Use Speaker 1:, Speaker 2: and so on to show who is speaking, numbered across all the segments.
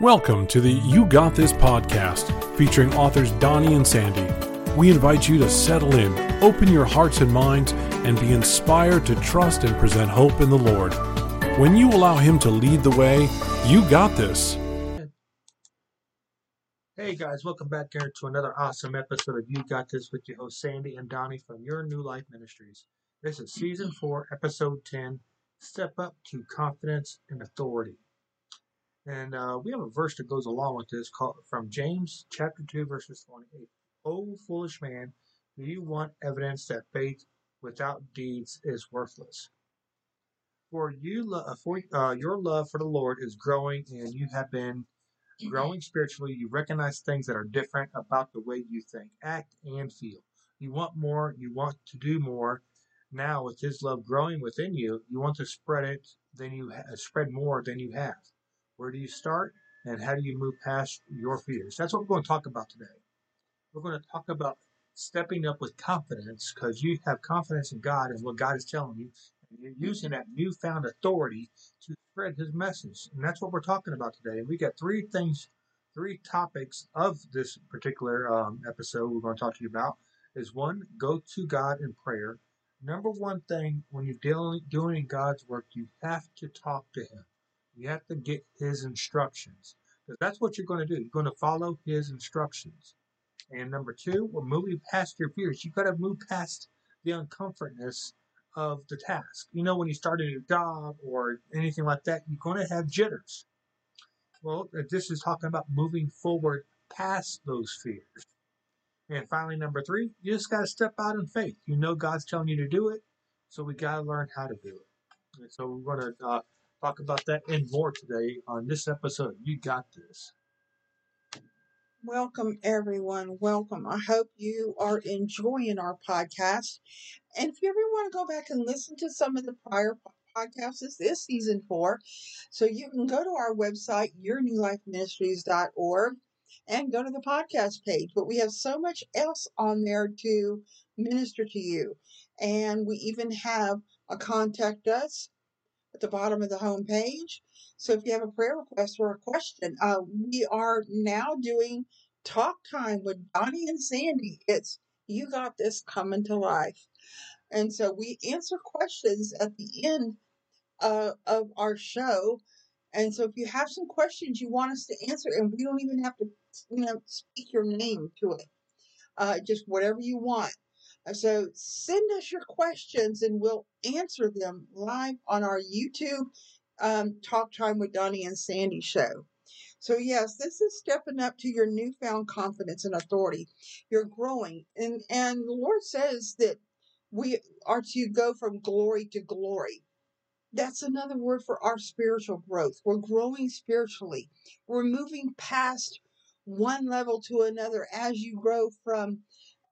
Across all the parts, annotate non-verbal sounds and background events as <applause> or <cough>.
Speaker 1: Welcome to the You Got This podcast featuring authors Donnie and Sandy. We invite you to settle in, open your hearts and minds, and be inspired to trust and present hope in the Lord. When you allow Him to lead the way, you got this.
Speaker 2: Hey guys, welcome back here to another awesome episode of You Got This with your host Sandy and Donnie from Your New Life Ministries. This is season 4, episode 10 Step Up to Confidence and Authority. And uh, we have a verse that goes along with this called from James chapter 2, verses 28. O foolish man, do you want evidence that faith without deeds is worthless? For you, lo- uh, for uh, your love for the Lord is growing, and you have been growing spiritually. You recognize things that are different about the way you think, act, and feel. You want more. You want to do more. Now, with His love growing within you, you want to spread it. Then you ha- spread more than you have. Where do you start? And how do you move past your fears? That's what we're going to talk about today. We're going to talk about stepping up with confidence because you have confidence in God and what God is telling you. And you're using that newfound authority to spread his message. And that's what we're talking about today. And we got three things, three topics of this particular um, episode we're going to talk to you about is one, go to God in prayer. Number one thing when you're dealing, doing God's work, you have to talk to him. You have to get his instructions. Because that's what you're going to do. You're going to follow his instructions. And number two, we're moving past your fears. You've got to move past the uncomfortness of the task. You know, when you start a new job or anything like that, you're going to have jitters. Well, this is talking about moving forward past those fears. And finally, number three, you just got to step out in faith. You know God's telling you to do it, so we got to learn how to do it. And so we're going to uh, talk about that and more today on this episode. You got this.
Speaker 3: Welcome, everyone. Welcome. I hope you are enjoying our podcast. And if you ever want to go back and listen to some of the prior po- podcasts, this is season four. So you can go to our website, yournewlifeministries.org, and go to the podcast page. But we have so much else on there to minister to you. And we even have a contact us at the bottom of the home page. So if you have a prayer request or a question, uh, we are now doing talk time with Donnie and Sandy. It's you got this coming to life. And so we answer questions at the end uh, of our show. And so if you have some questions you want us to answer, and we don't even have to, you know, speak your name to it, uh, just whatever you want. Uh, So send us your questions and we'll answer them live on our YouTube um, Talk Time with Donnie and Sandy show. So yes, this is stepping up to your newfound confidence and authority. You're growing, and and the Lord says that we are to go from glory to glory. That's another word for our spiritual growth. We're growing spiritually. We're moving past one level to another as you grow from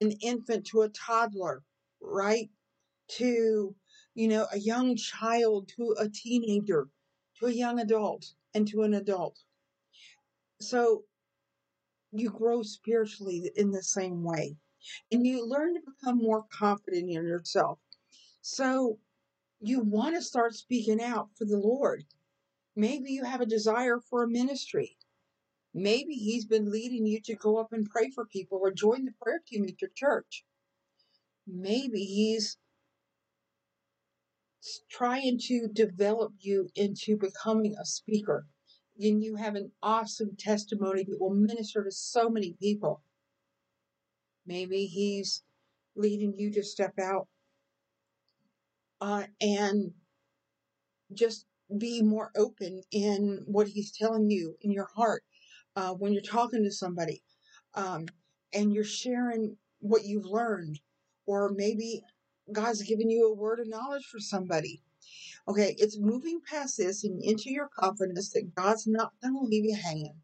Speaker 3: an infant to a toddler, right? To, you know, a young child to a teenager, to a young adult, and to an adult. So you grow spiritually in the same way. And you learn to become more confident in yourself. So you want to start speaking out for the Lord. Maybe you have a desire for a ministry. Maybe He's been leading you to go up and pray for people or join the prayer team at your church. Maybe He's trying to develop you into becoming a speaker. And you have an awesome testimony that will minister to so many people. Maybe He's leading you to step out uh, and just be more open in what he's telling you in your heart uh, when you're talking to somebody um, and you're sharing what you've learned or maybe god's given you a word of knowledge for somebody okay it's moving past this and into your confidence that god's not going to leave you hanging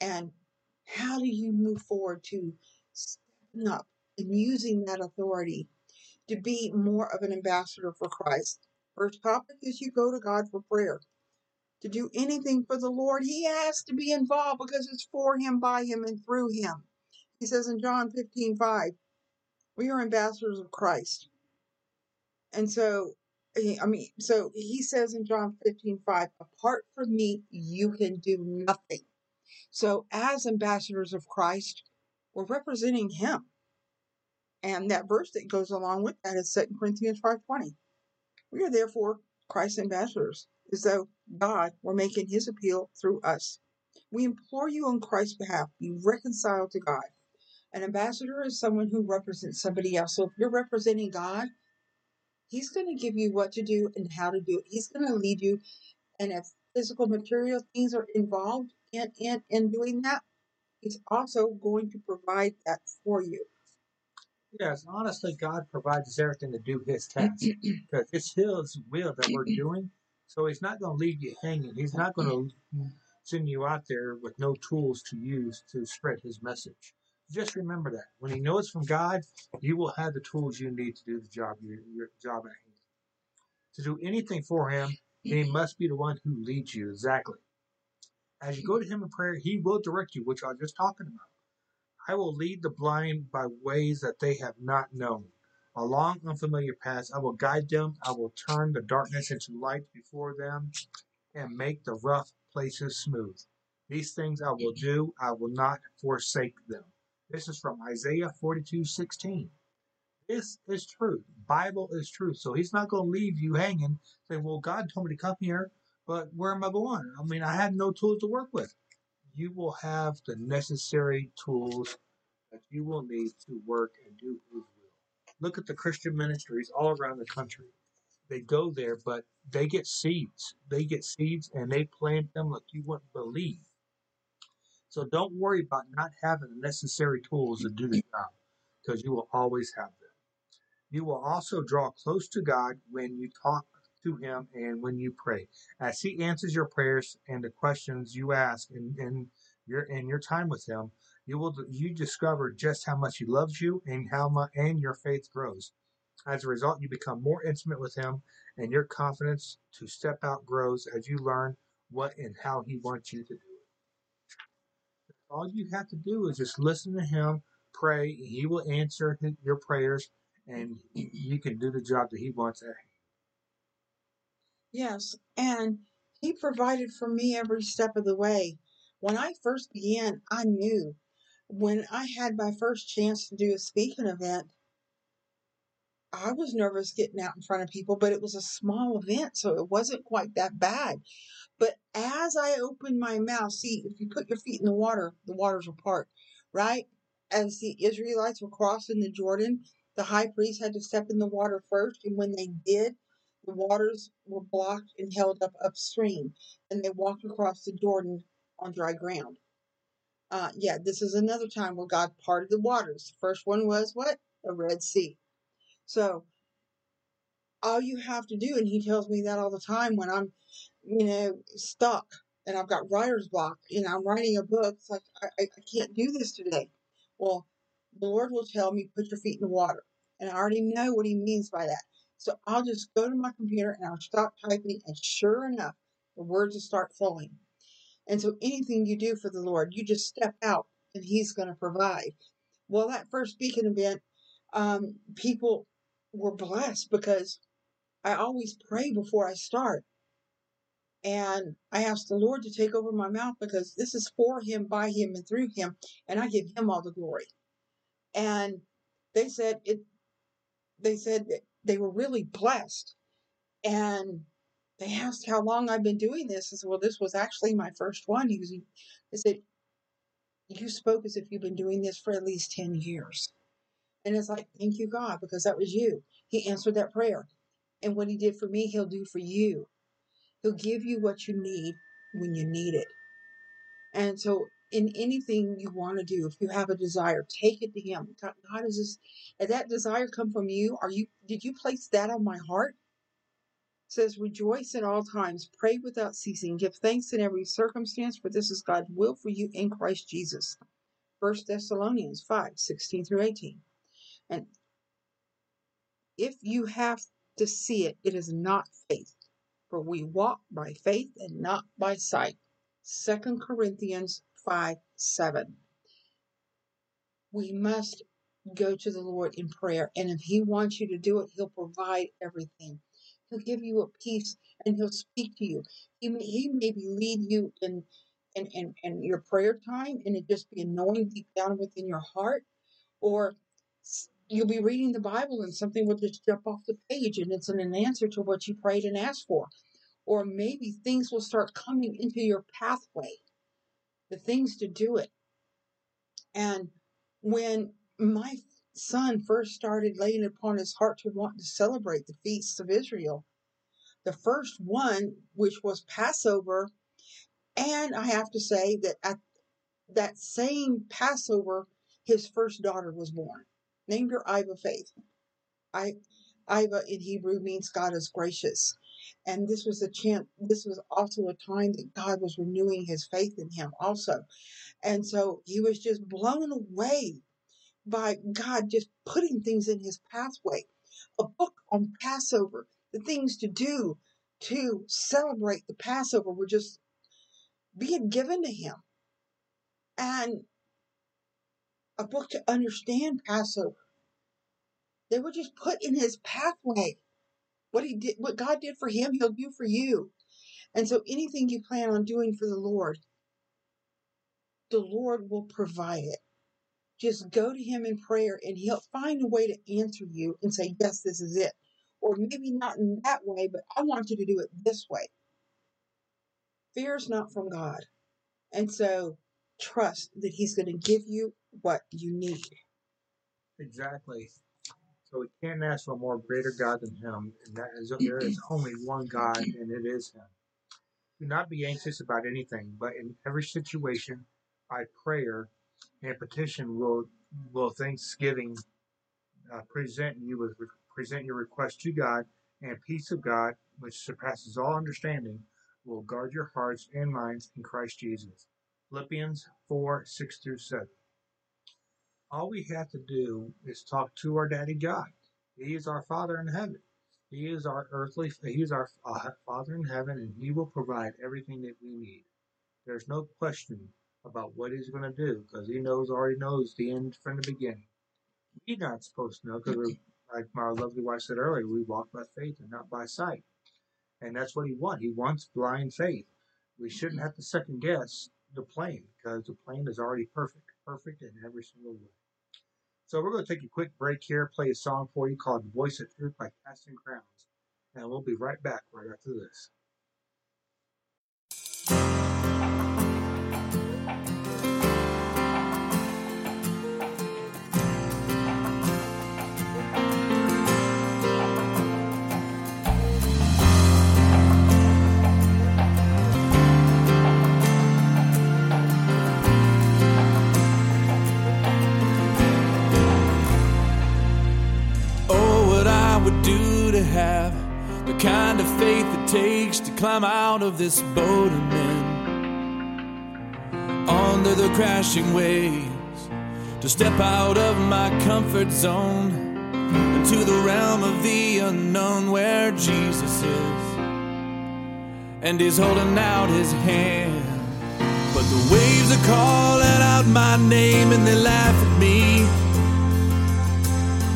Speaker 3: and how do you move forward to stepping up and using that authority to be more of an ambassador for Christ. First topic is you go to God for prayer. To do anything for the Lord, He has to be involved because it's for Him, by Him, and through Him. He says in John 15 5, we are ambassadors of Christ. And so I mean, so he says in John 15, 5, apart from me, you can do nothing. So as ambassadors of Christ, we're representing him. And that verse that goes along with that is 2 Corinthians 5.20. We are therefore Christ's ambassadors, as though God were making his appeal through us. We implore you on Christ's behalf, be reconciled to God. An ambassador is someone who represents somebody else. So if you're representing God, He's going to give you what to do and how to do it. He's going to lead you. And if physical material things are involved in, in, in doing that, He's also going to provide that for you.
Speaker 2: Yes, honestly, God provides us everything to do His <clears throat> task because it's His will that we're doing. So He's not going to leave you hanging. He's not going to send you out there with no tools to use to spread His message. Just remember that when he knows from God, you will have the tools you need to do the job your, your job at hand. To do anything for Him, He must be the one who leads you exactly. As you go to Him in prayer, He will direct you, which I was just talking about. I will lead the blind by ways that they have not known. Along unfamiliar paths, I will guide them. I will turn the darkness into light before them and make the rough places smooth. These things I will do. I will not forsake them. This is from Isaiah 42 16. This is truth. Bible is truth. So he's not going to leave you hanging saying, Well, God told me to come here, but where am I going? I mean, I have no tools to work with you will have the necessary tools that you will need to work and do His. Look at the Christian ministries all around the country. They go there, but they get seeds. They get seeds and they plant them like you wouldn't believe. So don't worry about not having the necessary tools to do the job because you will always have them. You will also draw close to God when you talk to Him and when you pray. As He answers your prayers and the questions you ask in, in your in your time with Him, you will you discover just how much He loves you and how much and your faith grows. As a result, you become more intimate with Him, and your confidence to step out grows as you learn what and how He wants you to do it. All you have to do is just listen to Him, pray. and He will answer your prayers, and you can do the job that He wants at hand.
Speaker 3: Yes, and he provided for me every step of the way. When I first began, I knew when I had my first chance to do a speaking event, I was nervous getting out in front of people, but it was a small event, so it wasn't quite that bad. But as I opened my mouth, see, if you put your feet in the water, the waters will part, right? As the Israelites were crossing the Jordan, the high priest had to step in the water first, and when they did, the waters were blocked and held up upstream, and they walked across the Jordan on dry ground. Uh, yeah, this is another time where God parted the waters. The first one was what? The Red Sea. So all you have to do, and he tells me that all the time when I'm, you know, stuck and I've got writer's block and I'm writing a book. It's like I, I can't do this today. Well, the Lord will tell me, put your feet in the water. And I already know what he means by that. So I'll just go to my computer and I'll stop typing, and sure enough, the words will start flowing. And so anything you do for the Lord, you just step out and He's going to provide. Well, that first speaking event, um, people were blessed because I always pray before I start. And I ask the Lord to take over my mouth because this is for Him, by Him, and through Him. And I give Him all the glory. And they said it, they said they were really blessed. And they asked how long I've been doing this. I said, well, this was actually my first one. He was, they said, you spoke as if you've been doing this for at least 10 years. And it's like, thank you, God, because that was you. He answered that prayer. And what he did for me, he'll do for you. He'll give you what you need when you need it. And so in anything you want to do, if you have a desire, take it to him. God, God is this that desire come from you? Are you did you place that on my heart? Says rejoice at all times, pray without ceasing, give thanks in every circumstance, for this is God's will for you in Christ Jesus. First Thessalonians 5, 16 through 18. And if you have to see it, it is not faith. For we walk by faith and not by sight. 2 Corinthians 5 7. We must go to the Lord in prayer, and if He wants you to do it, He'll provide everything. He'll give you a peace and he'll speak to you. He may, he maybe lead you in, in, in, in your prayer time and it just be annoying deep down within your heart. Or you'll be reading the Bible and something will just jump off the page and it's an, an answer to what you prayed and asked for. Or maybe things will start coming into your pathway, the things to do it. And when my son first started laying upon his heart to want to celebrate the feasts of Israel, the first one, which was Passover, and I have to say that at that same Passover, his first daughter was born. Named her Iva Faith. I, Iva in Hebrew means God is gracious. And this was a chance, this was also a time that God was renewing his faith in him also. And so he was just blown away by God just putting things in his pathway. A book on Passover, the things to do to celebrate the Passover were just being given to him. And a book to understand Passover. They were just put in his pathway. What he did, what God did for him, he'll do for you. And so anything you plan on doing for the Lord, the Lord will provide it. Just go to him in prayer and he'll find a way to answer you and say, Yes, this is it. Or maybe not in that way, but I want you to do it this way. Fear is not from God. And so trust that he's going to give you what you need.
Speaker 2: Exactly. So we can't ask for a more greater God than Him, and that is there is only one God, and it is Him. Do not be anxious about anything, but in every situation, by prayer and petition, will will thanksgiving uh, present you with present your request to God, and peace of God, which surpasses all understanding, will guard your hearts and minds in Christ Jesus. Philippians four six through seven. All we have to do is talk to our daddy God. He is our Father in heaven. He is our earthly, he is our uh, Father in heaven, and he will provide everything that we need. There's no question about what he's going to do because he knows, already knows the end from the beginning. We're not supposed to know because, like my lovely wife said earlier, we walk by faith and not by sight. And that's what he wants. He wants blind faith. We shouldn't have to second guess the plan because the plan is already perfect, perfect in every single way. So we're going to take a quick break here, play a song for you called Voice of Truth by Casting Crowns. And we'll be right back right after this.
Speaker 4: Climb out of this boat I'm in. Under the crashing waves, to step out of my comfort zone into the realm of the unknown where Jesus is. And he's holding out his hand. But the waves are calling out my name and they laugh at me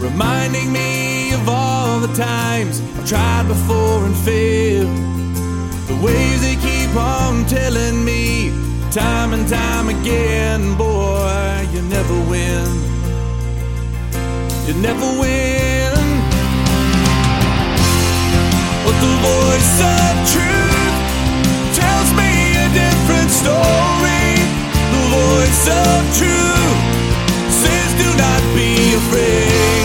Speaker 4: reminding me of all the times I've tried before and failed. Waves they keep on telling me, time and time again, boy, you never win. You never win. But the voice of truth tells me a different story. The voice of truth says, Do not be afraid.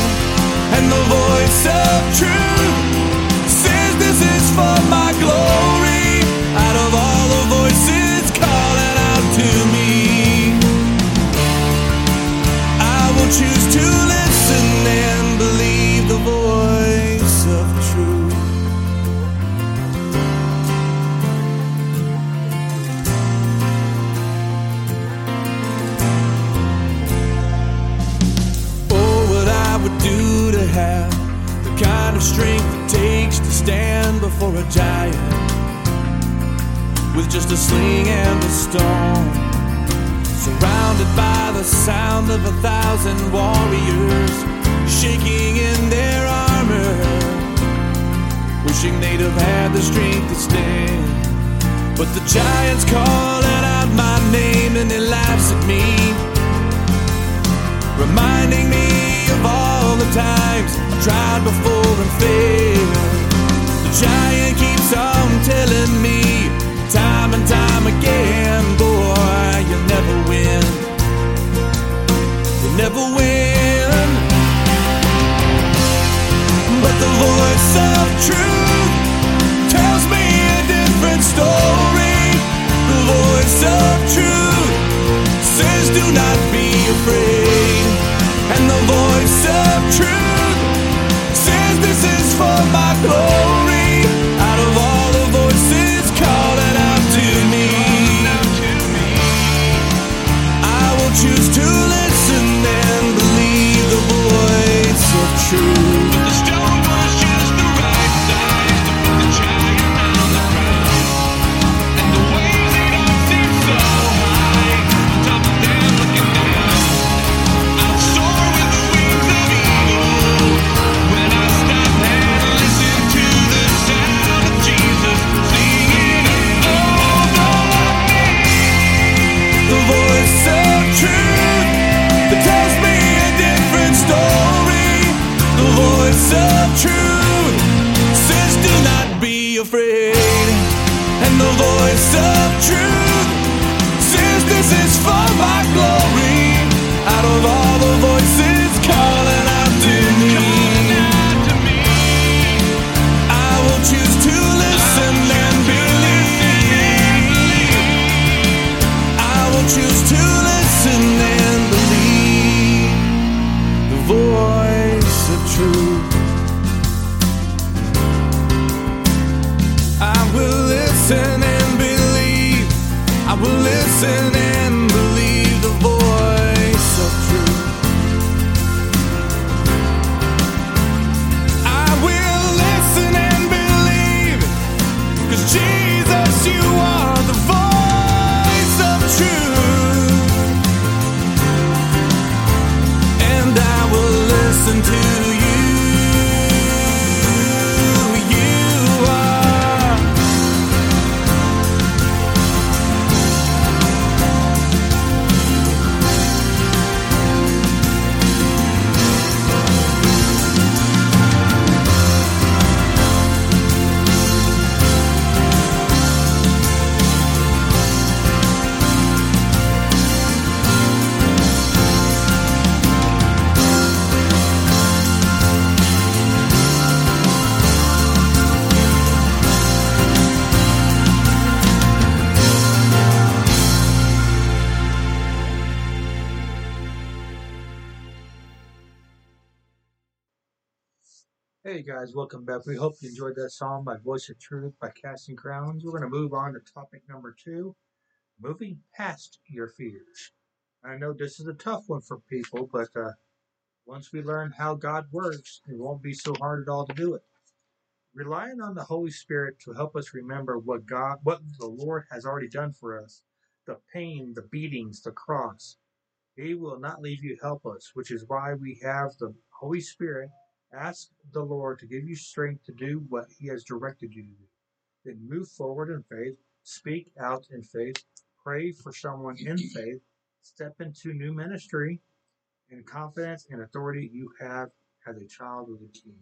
Speaker 4: And the voice of truth before a giant with just a sling and a stone. Surrounded by the sound of a thousand warriors shaking in their armor. wishing they'd have had the strength to stand. But the giant's call calling out
Speaker 2: guys, welcome back. We hope you enjoyed that song by Voice of Truth by Casting Crowns. We're going to move on to topic number two moving past your fears. I know this is a tough one for people, but uh, once we learn how God works, it won't be so hard at all to do it. Relying on the Holy Spirit to help us remember what God, what the Lord has already done for us, the pain, the beatings, the cross. He will not leave you helpless, which is why we have the Holy Spirit Ask the Lord to give you strength to do what He has directed you to do. Then move forward in faith, speak out in faith, pray for someone in faith, step into new ministry in confidence and authority you have as a child of the King.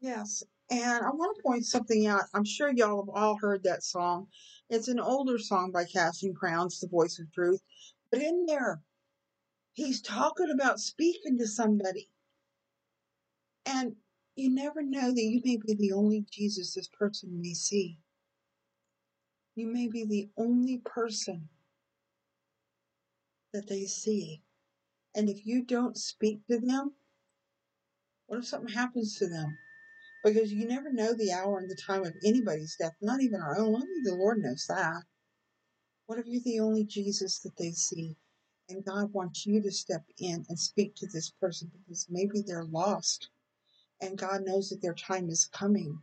Speaker 3: Yes. And I want to point something out. I'm sure y'all have all heard that song. It's an older song by Casting Crowns, The Voice of Truth. But in there, he's talking about speaking to somebody. And you never know that you may be the only Jesus this person may see. You may be the only person that they see. And if you don't speak to them, what if something happens to them? Because you never know the hour and the time of anybody's death, not even our own. Only the Lord knows that. What if you're the only Jesus that they see? And God wants you to step in and speak to this person because maybe they're lost. And God knows that their time is coming.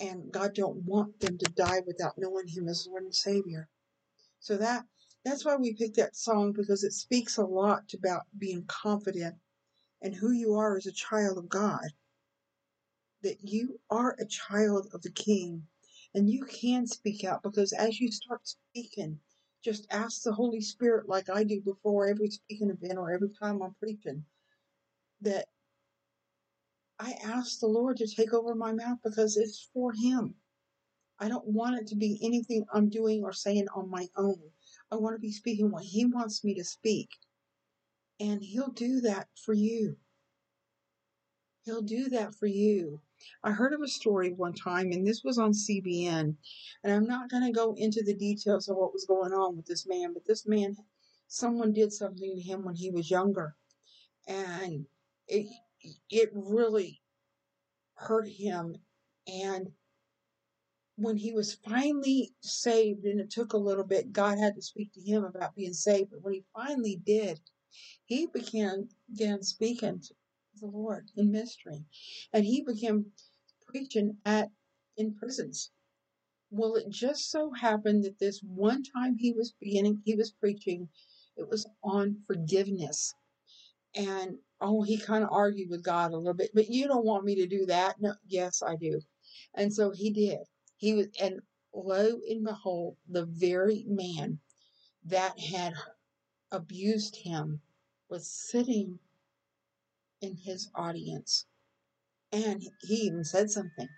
Speaker 3: And God don't want them to die without knowing Him as Lord and Savior. So that that's why we picked that song because it speaks a lot about being confident and who you are as a child of God. that you are a child of the King and you can speak out because as you start speaking, just ask the Holy Spirit, like I do before every speaking event or every time I'm preaching, that I ask the Lord to take over my mouth because it's for Him. I don't want it to be anything I'm doing or saying on my own. I want to be speaking what He wants me to speak. And He'll do that for you. He'll do that for you. I heard of a story one time, and this was on CBN. And I'm not going to go into the details of what was going on with this man, but this man, someone did something to him when he was younger. And it, it really hurt him. And when he was finally saved, and it took a little bit, God had to speak to him about being saved. But when he finally did, he began, began speaking to the Lord in mystery. And he began preaching at in prisons. Well, it just so happened that this one time he was beginning, he was preaching, it was on forgiveness. And oh, he kind of argued with God a little bit, but you don't want me to do that. No, yes, I do. And so he did. He was, and lo and behold, the very man that had abused him was sitting in his audience. And he even said something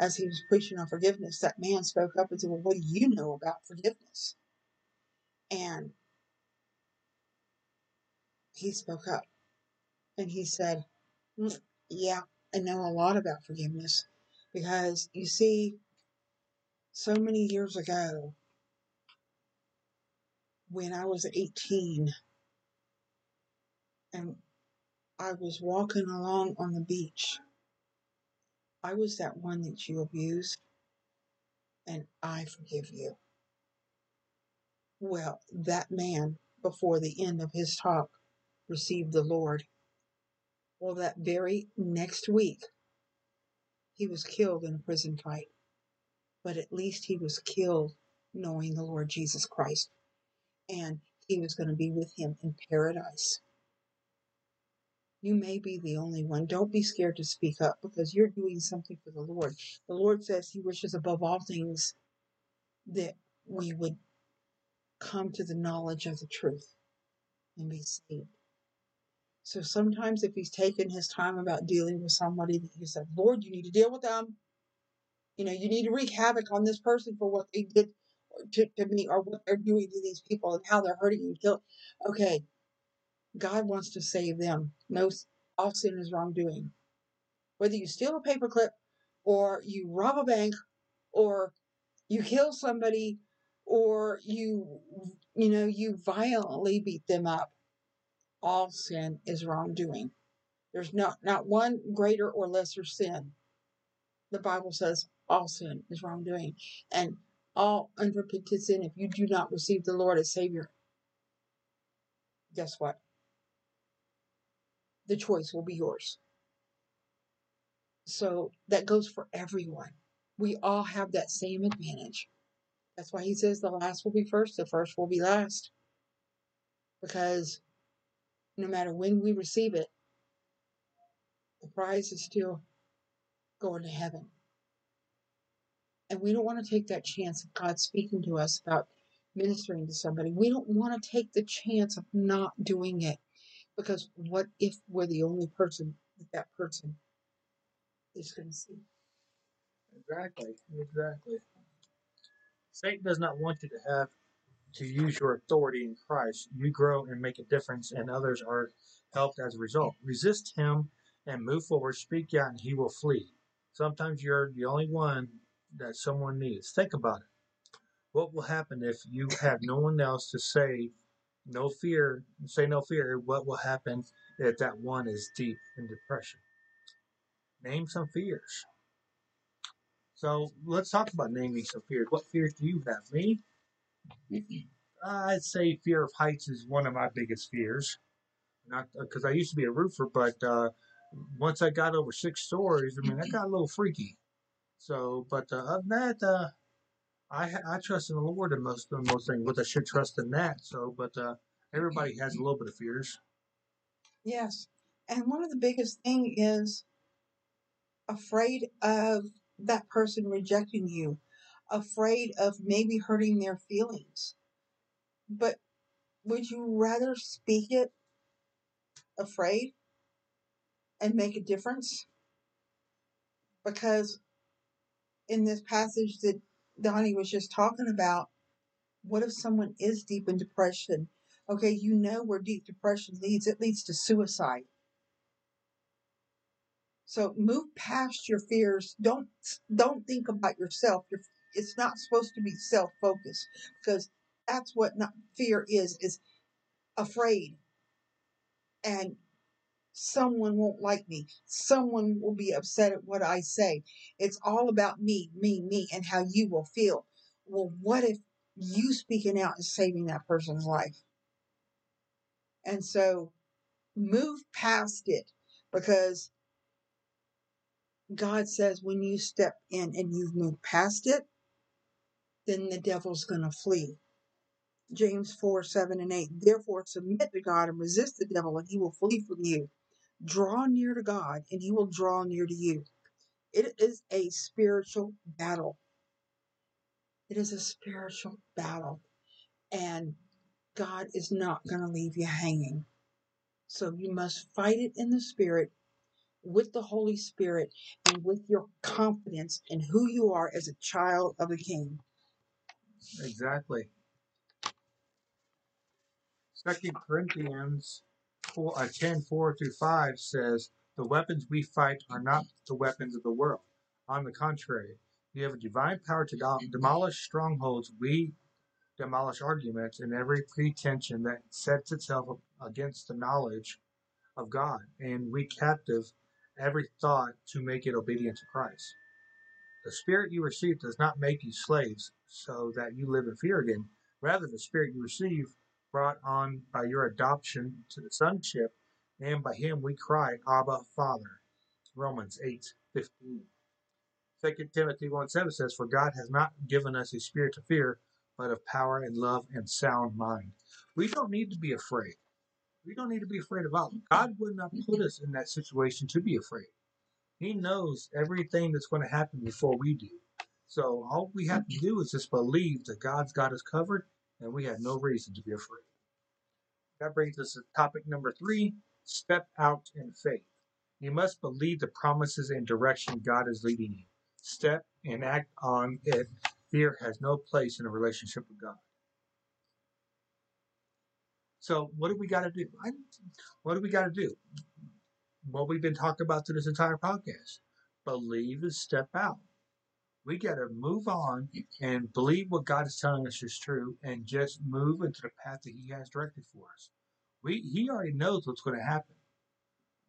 Speaker 3: as he was preaching on forgiveness. That man spoke up and said, Well, what do you know about forgiveness? And he spoke up and he said, "Mm, Yeah, I know a lot about forgiveness because you see, so many years ago, when I was 18 and I was walking along on the beach, I was that one that you abused, and I forgive you. Well, that man, before the end of his talk, received the Lord. Well, that very next week, he was killed in a prison fight. But at least he was killed knowing the Lord Jesus Christ. And he was going to be with him in paradise. You may be the only one. Don't be scared to speak up because you're doing something for the Lord. The Lord says He wishes above all things that we would come to the knowledge of the truth and be saved. So sometimes, if He's taking His time about dealing with somebody he said, Lord, you need to deal with them. You know, you need to wreak havoc on this person for what they did to, to me or what they're doing to these people and how they're hurting and killing. Okay, God wants to save them. No, all sin is wrongdoing. Whether you steal a paperclip or you rob a bank or you kill somebody or you, you know, you violently beat them up, all sin is wrongdoing. There's not, not one greater or lesser sin. The Bible says all sin is wrongdoing. And all unrepentant sin, if you do not receive the Lord as Savior, guess what? the choice will be yours. So that goes for everyone. We all have that same advantage. That's why he says the last will be first, the first will be last. Because no matter when we receive it, the prize is still going to heaven. And we don't want to take that chance of God speaking to us about ministering to somebody. We don't want to take the chance of not doing it. Because what if we're the only person that that person is going to see?
Speaker 2: Exactly. Exactly. Satan does not want you to have to use your authority in Christ. You grow and make a difference, and others are helped as a result. Resist him and move forward. Speak out, and he will flee. Sometimes you're the only one that someone needs. Think about it. What will happen if you have no one else to say no fear, say no fear, what will happen if that one is deep in depression? Name some fears. So let's talk about naming some fears. What fears do you have? Me? I'd say fear of heights is one of my biggest fears. Not because I used to be a roofer, but uh, once I got over six stories, I mean, I got a little freaky. So, but uh, than that, uh, I I trust in the Lord in most in most things, but I should trust in that. So, but uh, everybody has a little bit of fears.
Speaker 3: Yes. And one of the biggest thing is afraid of that person rejecting you, afraid of maybe hurting their feelings. But would you rather speak it afraid and make a difference? Because in this passage that Donnie was just talking about, what if someone is deep in depression? Okay, you know where deep depression leads. It leads to suicide. So move past your fears. Don't don't think about yourself. It's not supposed to be self-focused because that's what not fear is is afraid. And someone won't like me. Someone will be upset at what I say. It's all about me, me, me, and how you will feel. Well, what if you speaking out is saving that person's life? And so move past it because God says when you step in and you've moved past it, then the devil's going to flee. James 4 7 and 8. Therefore, submit to God and resist the devil, and he will flee from you. Draw near to God, and he will draw near to you. It is a spiritual battle. It is a spiritual battle. And God is not going to leave you hanging. So you must fight it in the spirit with the Holy Spirit and with your confidence in who you are as a child of the King.
Speaker 2: Exactly. Second Corinthians 4, uh, 10, 4 through 5 says, The weapons we fight are not the weapons of the world. On the contrary, we have a divine power to demolish strongholds. We demolish arguments and every pretension that sets itself against the knowledge of God, and we captive every thought to make it obedient to Christ. The spirit you receive does not make you slaves so that you live in fear again. Rather, the spirit you receive brought on by your adoption to the sonship, and by him we cry, Abba, Father. Romans 8 15. 2 Timothy 1 7 says, For God has not given us a spirit to fear, but of power and love and sound mind. We don't need to be afraid. We don't need to be afraid of Allah. God would not put us in that situation to be afraid. He knows everything that's going to happen before we do. So all we have to do is just believe that God's got us covered and we have no reason to be afraid. That brings us to topic number three step out in faith. You must believe the promises and direction God is leading you. Step and act on it. Fear has no place in a relationship with God. So, what do we got to do? I, what do we got to do? What we've been talking about through this entire podcast. Believe and step out. We got to move on and believe what God is telling us is true and just move into the path that He has directed for us. We He already knows what's going to happen.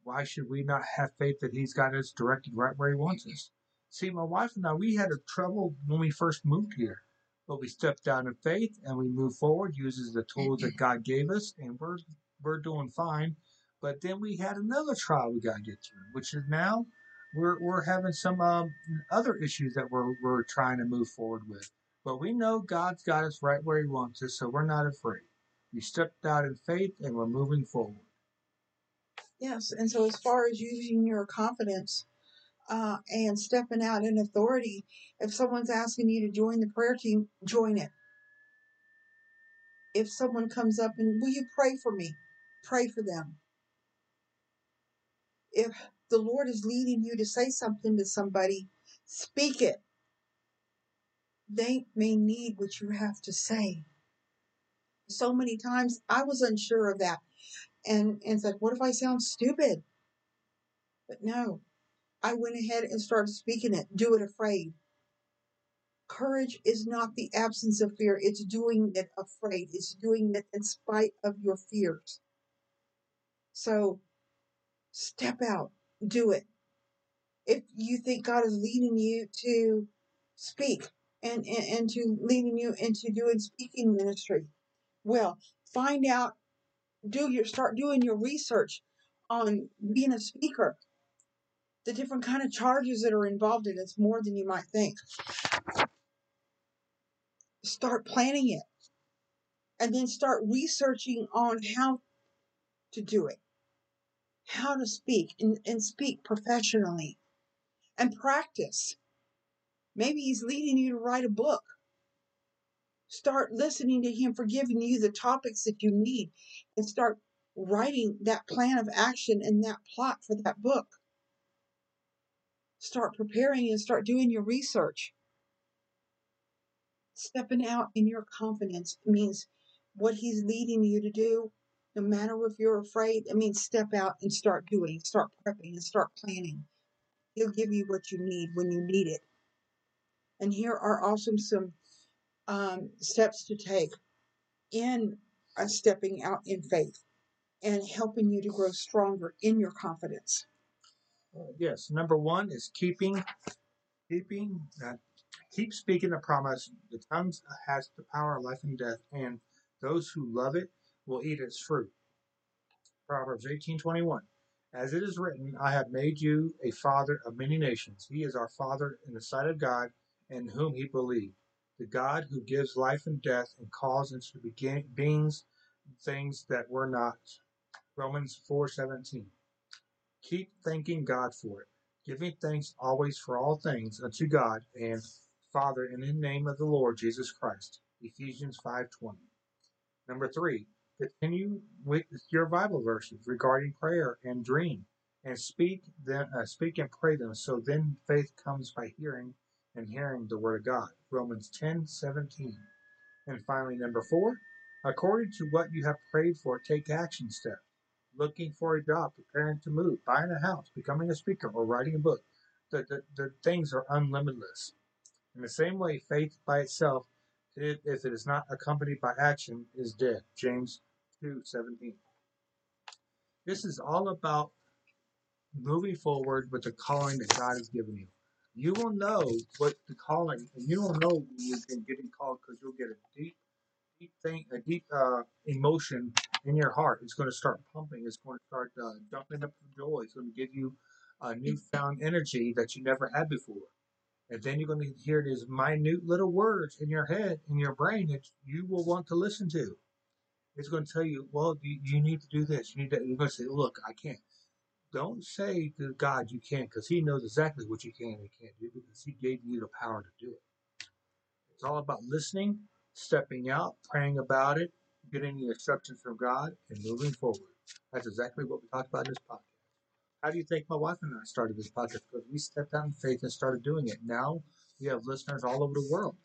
Speaker 2: Why should we not have faith that He's got us directed right where He wants us? See, my wife and I, we had a trouble when we first moved here, but we stepped out in faith and we moved forward, uses the tools that God gave us, and we're we're doing fine. But then we had another trial we got to get through, which is now we're we're having some um, other issues that we're we're trying to move forward with. But we know God's got us right where He wants us, so we're not afraid. We stepped out in faith and we're moving forward.
Speaker 3: Yes, and so as far as using your confidence uh, and stepping out in authority, if someone's asking you to join the prayer team, join it. If someone comes up and, will you pray for me? Pray for them. If the Lord is leading you to say something to somebody, speak it. They may need what you have to say. So many times I was unsure of that and, and said, what if I sound stupid? But no, I went ahead and started speaking it. Do it afraid. Courage is not the absence of fear, it's doing it afraid. It's doing it in spite of your fears. So step out, do it. If you think God is leading you to speak and, and, and to leading you into doing speaking ministry, well, find out, do your start doing your research on being a speaker the different kind of charges that are involved in it. It's more than you might think. Start planning it. And then start researching on how to do it, how to speak and, and speak professionally. and practice. Maybe He's leading you to write a book. Start listening to Him for giving you the topics that you need and start writing that plan of action and that plot for that book. Start preparing and start doing your research. Stepping out in your confidence means what He's leading you to do, no matter if you're afraid, it means step out and start doing, start prepping and start planning. He'll give you what you need when you need it. And here are also some um, steps to take in uh, stepping out in faith and helping you to grow stronger in your confidence.
Speaker 2: Uh, yes, number one is keeping, keeping, uh, keep speaking the promise. The tongue has the power of life and death, and those who love it will eat its fruit. Proverbs eighteen twenty one. As it is written, I have made you a father of many nations. He is our father in the sight of God, in whom he believed. The God who gives life and death and calls into begin- beings things that were not. Romans four seventeen. Keep thanking God for it, giving thanks always for all things unto God and Father in the name of the Lord Jesus Christ. Ephesians 5:20. Number 3, continue with your Bible verses regarding prayer and dream and speak them uh, speak and pray them so then faith comes by hearing and hearing the word of God. Romans 10:17. And finally number 4, according to what you have prayed for, take action steps looking for a job, preparing to move, buying a house, becoming a speaker, or writing a book. The, the, the things are unlimitless. In the same way, faith by itself, if it is not accompanied by action, is dead. James 2:17. This is all about moving forward with the calling that God has given you. You will know what the calling, and you will know you've been getting called because you'll get a deep, deep thing, a deep uh, emotion in your heart. It's going to start pumping. It's going to start uh, jumping up for joy. It's going to give you a newfound energy that you never had before. And then you're going to hear these minute little words in your head, in your brain that you will want to listen to. It's going to tell you, well, you, you need to do this. You need to, you're going to say, look, I can't. Don't say to God you can't because He knows exactly what you can and can't do because He gave you the power to do it. It's all about listening, stepping out, praying about it, getting the instructions from God, and moving forward. That's exactly what we talked about in this podcast. How do you think my wife and I started this podcast? Because we stepped out in faith and started doing it. Now we have listeners all over the world.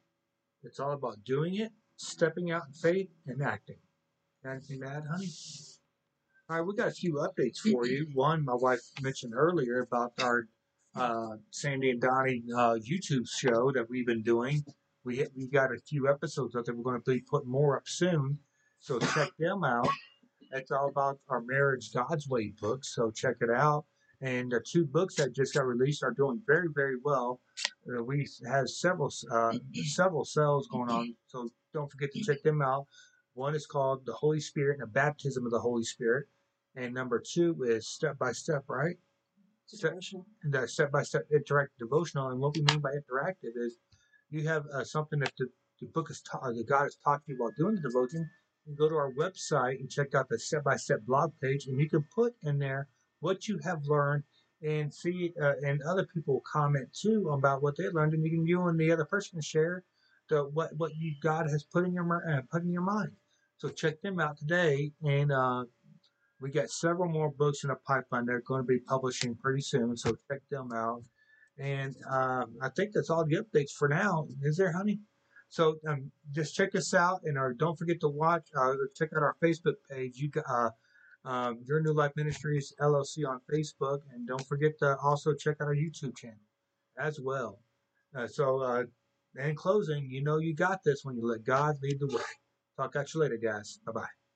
Speaker 2: It's all about doing it, stepping out in faith, and acting. Anything to add, honey? All right, we got a few updates for you. <clears throat> One, my wife mentioned earlier about our uh, Sandy and Donnie uh, YouTube show that we've been doing. We we got a few episodes out there. We're going to be putting more up soon, so check them out. It's all about our Marriage God's Way book, so check it out. And the two books that just got released are doing very, very well. Uh, we have several uh, several sales going on, so don't forget to check them out. One is called The Holy Spirit and the Baptism of the Holy Spirit, and number two is Step by Step, right? Step, the step by step interactive devotional. And what we mean by interactive is you have uh, something that the, the book is taught, that God has taught you while doing the devotion. Go to our website and check out the step by step blog page, and you can put in there what you have learned and see, uh, and other people comment too about what they learned, and you can you and the other person share the what what you God has put in your uh, put in your mind. So check them out today, and uh, we got several more books in the pipeline. that are going to be publishing pretty soon, so check them out. And uh, I think that's all the updates for now. Is there, honey? So um, just check us out, and our, don't forget to watch. Uh, check out our Facebook page. You uh, um, Your New Life Ministries LLC on Facebook, and don't forget to also check out our YouTube channel as well. Uh, so, uh, in closing, you know you got this when you let God lead the way. Talk at you later, guys. Bye bye.